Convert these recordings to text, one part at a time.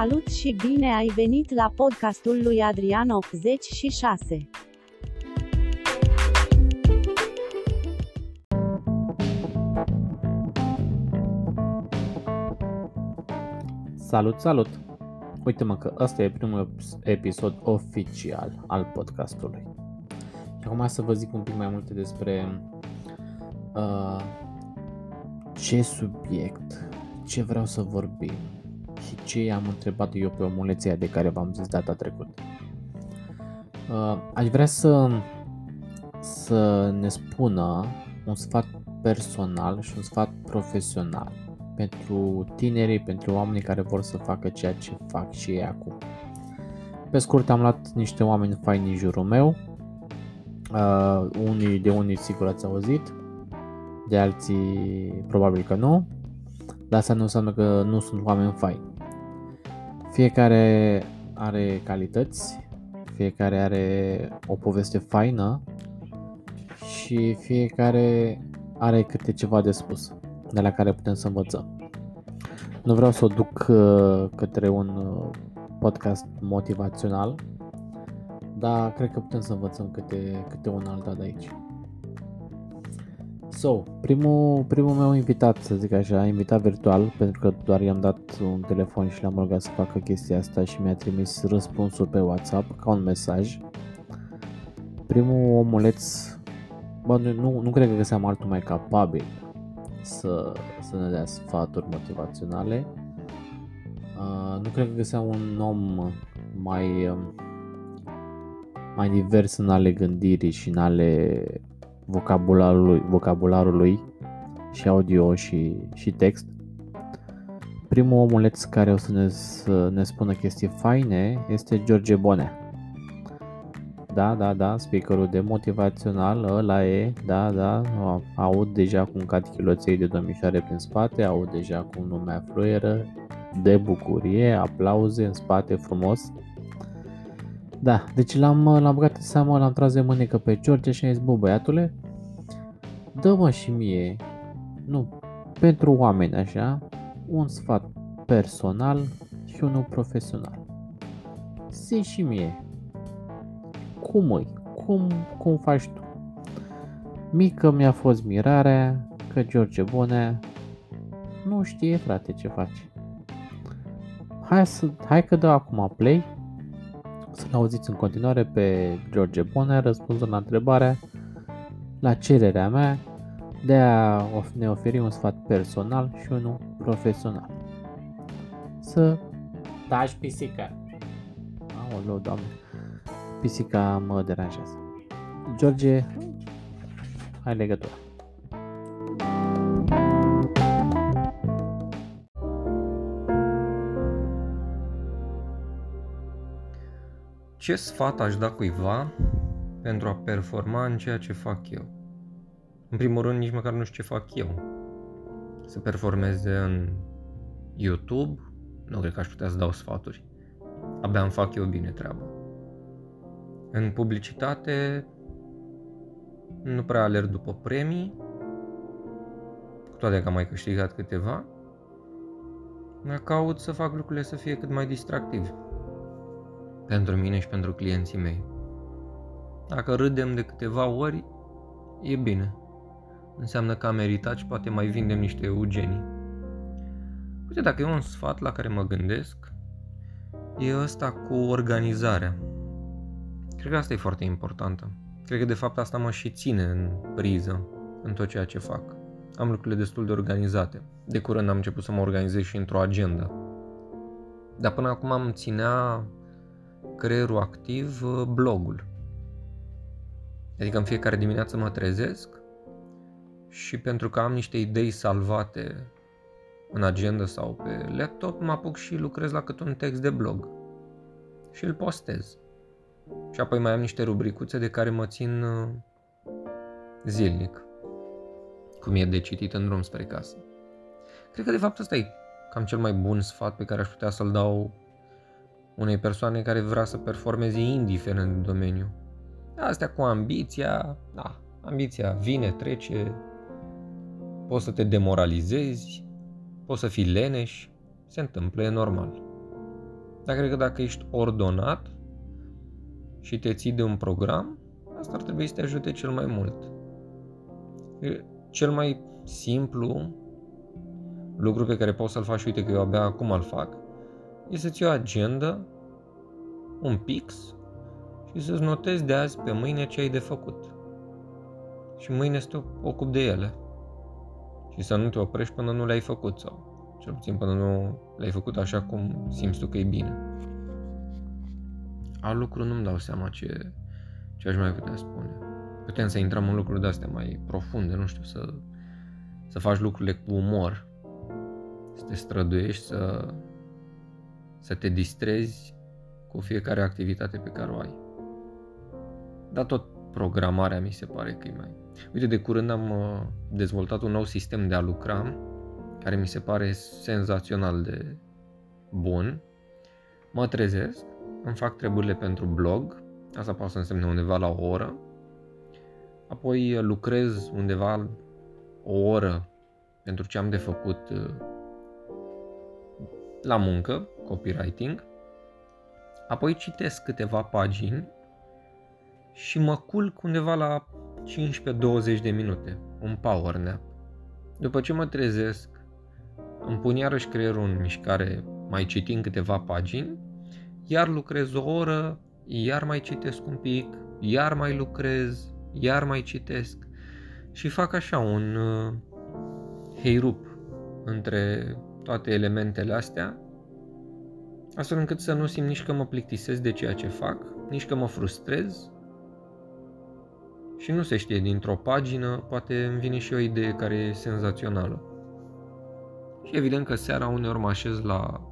Salut și bine ai venit la podcastul lui Adrian 86. Salut, salut! Uite-mă că ăsta e primul episod oficial al podcastului. Și acum să vă zic un pic mai multe despre uh, ce subiect, ce vreau să vorbim și ce am întrebat eu pe omuleția de care v-am zis data trecută. Uh, aș vrea să, să ne spună un sfat personal și un sfat profesional pentru tinerii, pentru oamenii care vor să facă ceea ce fac și ei acum. Pe scurt, am luat niște oameni faini în jurul meu, uh, unii de unii sigur ați auzit, de alții probabil că nu, dar asta nu înseamnă că nu sunt oameni faini. Fiecare are calități, fiecare are o poveste faină și fiecare are câte ceva de spus de la care putem să învățăm. Nu vreau să o duc uh, către un uh, podcast motivațional, dar cred că putem să învățăm câte, câte un alta de aici. So, primul, primul meu invitat, să zic așa, invitat virtual, pentru că doar i-am dat un telefon și l-am rugat să facă chestia asta și mi-a trimis răspunsul pe WhatsApp ca un mesaj. Primul omuleț, bă, nu, nu, nu cred că găseam altul mai capabil să, să ne dea sfaturi motivaționale. Uh, nu cred că găseam un om mai, um, mai divers în ale gândirii și în ale vocabularului, vocabularului și audio și, și text. Primul omuleț care o să ne, să ne spună chestii faine este George Bonea. Da, da, da, speakerul de motivațional, ăla e, da, da, aud deja cum cad chiloței de domnișoare prin spate, aud deja cum lumea fluieră, de bucurie, aplauze în spate frumos. Da, deci l-am, l-am băgat în seamă, l-am tras de mânecă pe George și am zis, bă băiatule, dă-mă și mie, nu, pentru oameni așa, un sfat personal și unul profesional. Zi și mie, cum îi? Cum, cum faci tu? Mică mi-a fost mirarea că George Bone nu știe frate ce face. Hai, să, hai că dau acum play să-l auziți în continuare pe George Bone răspunzând la întrebarea la cererea mea de a ne oferi un sfat personal și unul profesional. Să taci pisica. Aoleu, doamne pisica mă deranjează. George, ai legătura. Ce sfat aș da cuiva pentru a performa în ceea ce fac eu? În primul rând, nici măcar nu știu ce fac eu. Să performeze în YouTube, nu cred că aș putea să dau sfaturi. Abia îmi fac eu bine treaba. În publicitate nu prea alerg după premii, cu toate că am mai câștigat câteva. Mă caut să fac lucrurile să fie cât mai distractivi pentru mine și pentru clienții mei. Dacă râdem de câteva ori, e bine. Înseamnă că am meritat și poate mai vindem niște eugenii. Uite, dacă e un sfat la care mă gândesc, e ăsta cu organizarea. Cred că asta e foarte importantă. Cred că de fapt asta mă și ține în priză în tot ceea ce fac. Am lucrurile destul de organizate. De curând am început să mă organizez și într-o agenda. Dar până acum am ținea creierul activ uh, blogul. Adică în fiecare dimineață mă trezesc și pentru că am niște idei salvate în agenda sau pe laptop, mă apuc și lucrez la cât un text de blog și îl postez. Și apoi mai am niște rubricuțe de care mă țin uh, zilnic, cum e de citit în drum spre casă. Cred că de fapt ăsta e cam cel mai bun sfat pe care aș putea să-l dau unei persoane care vrea să performeze indiferent în domeniu. Astea cu ambiția, da, ambiția vine, trece, poți să te demoralizezi, poți să fii leneș, se întâmplă, e normal. Dar cred că dacă ești ordonat și te ții de un program, asta ar trebui să te ajute cel mai mult. Cel mai simplu lucru pe care poți să-l faci, uite că eu abia acum îl fac, e să-ți iei o agenda, un pix și să-ți notezi de azi pe mâine ce ai de făcut. Și mâine să te ocupi de ele. Și să nu te oprești până nu le-ai făcut sau cel puțin până nu le-ai făcut așa cum simți tu că e bine. Alt lucru nu-mi dau seama ce, ce aș mai putea spune. Putem să intrăm în lucruri de-astea mai profunde, nu știu, să, să faci lucrurile cu umor, să te străduiești, să, să te distrezi cu fiecare activitate pe care o ai. Dar tot programarea mi se pare că e mai... Uite, de curând am uh, dezvoltat un nou sistem de a lucra care mi se pare senzațional de bun. Mă trezesc, îmi fac treburile pentru blog, asta poate să însemne undeva la o oră, apoi lucrez undeva o oră pentru ce am de făcut uh, la muncă, copywriting, apoi citesc câteva pagini și mă culc undeva la 15-20 de minute, un power nap. După ce mă trezesc, îmi pun iarăși creierul în mișcare, mai citind câteva pagini, iar lucrez o oră, iar mai citesc un pic, iar mai lucrez, iar mai citesc și fac așa un uh, heirup între toate elementele astea, astfel încât să nu simt nici că mă plictisesc de ceea ce fac, nici că mă frustrez și nu se știe, dintr-o pagină poate îmi vine și o idee care e senzațională. Și evident că seara uneori mă așez la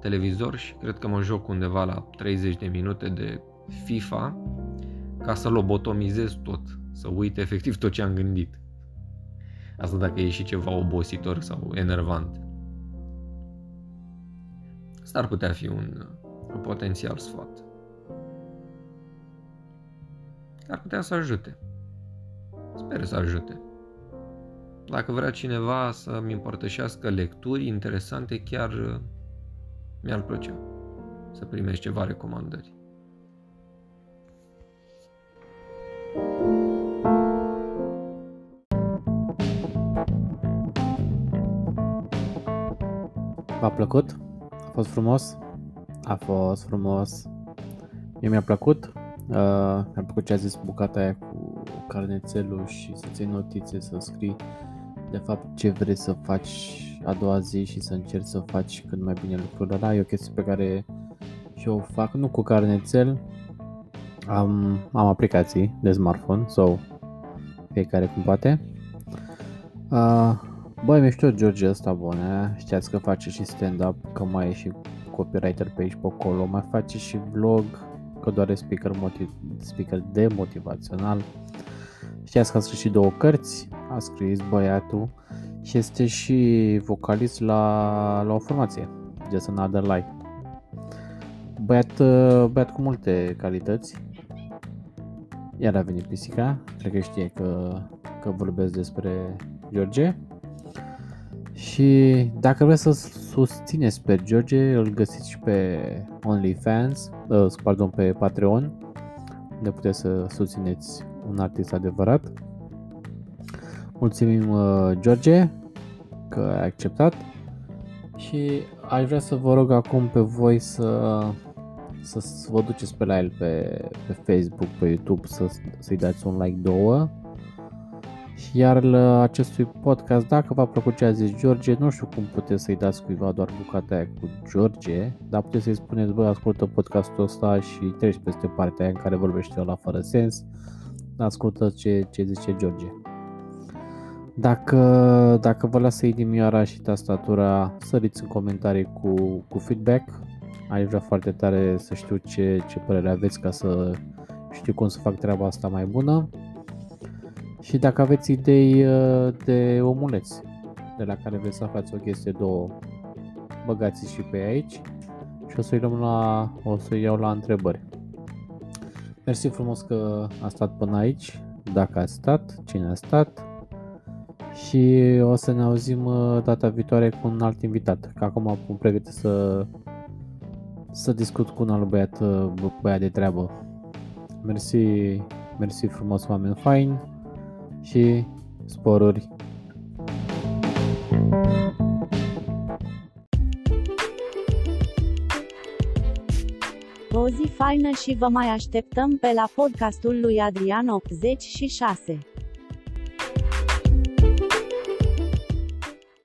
televizor și cred că mă joc undeva la 30 de minute de FIFA ca să lobotomizez tot, să uit efectiv tot ce am gândit. Asta dacă e și ceva obositor sau enervant. Asta ar putea fi un, un potențial sfat. Ar putea să ajute. Sper să ajute. Dacă vrea cineva să-mi împărtășească lecturi interesante, chiar uh, mi-ar plăcea să primești ceva recomandări. V-a plăcut? A fost frumos? A fost frumos. Mie mi-a plăcut. Uh, mi-a plăcut ce a zis bucata aia cu carnețelul și să ții notițe, să scrii de fapt ce vrei să faci a doua zi și să încerci să faci cât mai bine lucrurile ăla. E o chestie pe care și o fac, nu cu carnețel, am, am aplicații de smartphone sau fiecare cum poate. Uh, băi, mișto George ăsta bun, eh? știați că face și stand-up, că mai e și copywriter pe aici pe acolo, mai face și vlog, că doar e speaker, motiv, speaker de motivațional. Știați că a scris și două cărți, a scris băiatul și este și vocalist la, la o formație, Just Another Life. Băiat, băiat cu multe calități. Iar a venit pisica, cred că știe că, că vorbesc despre George. Și dacă vreți să susțineți pe George, îl găsiți și pe OnlyFans, uh, pardon, pe Patreon, unde puteți să susțineți un artist adevărat. Mulțumim, uh, George, că ai acceptat. Și aș vrea să vă rog acum pe voi să, să, să vă duceți pe la el pe, pe Facebook, pe YouTube, să, să-i dați un like două. și iar la acestui podcast, dacă v-a plăcut ce a zis George, nu știu cum puteți să-i dați cuiva doar bucata aia cu George, dar puteți să-i spuneți, bă, ascultă podcastul ăsta și treci peste partea aia în care vorbește la fără sens, ascultă ce, ce zice George. Dacă, dacă vă lasă inimioara și tastatura, săriți în comentarii cu, cu feedback. Aș vrea foarte tare să știu ce, ce părere aveți ca să știu cum să fac treaba asta mai bună. Și dacă aveți idei uh, de omuleți de la care vreți să aflați o chestie două, băgați și pe aici și o să-i luăm la, o să iau la întrebări. Mersi frumos că a stat până aici, dacă a stat, cine a stat și o să ne auzim uh, data viitoare cu un alt invitat, că acum am pregătit să să discut cu un alt băiat, uh, băiat de treabă. Mersi, mersi frumos oameni faini și sporuri. O zi faină și vă mai așteptăm pe la podcastul lui Adrian 86.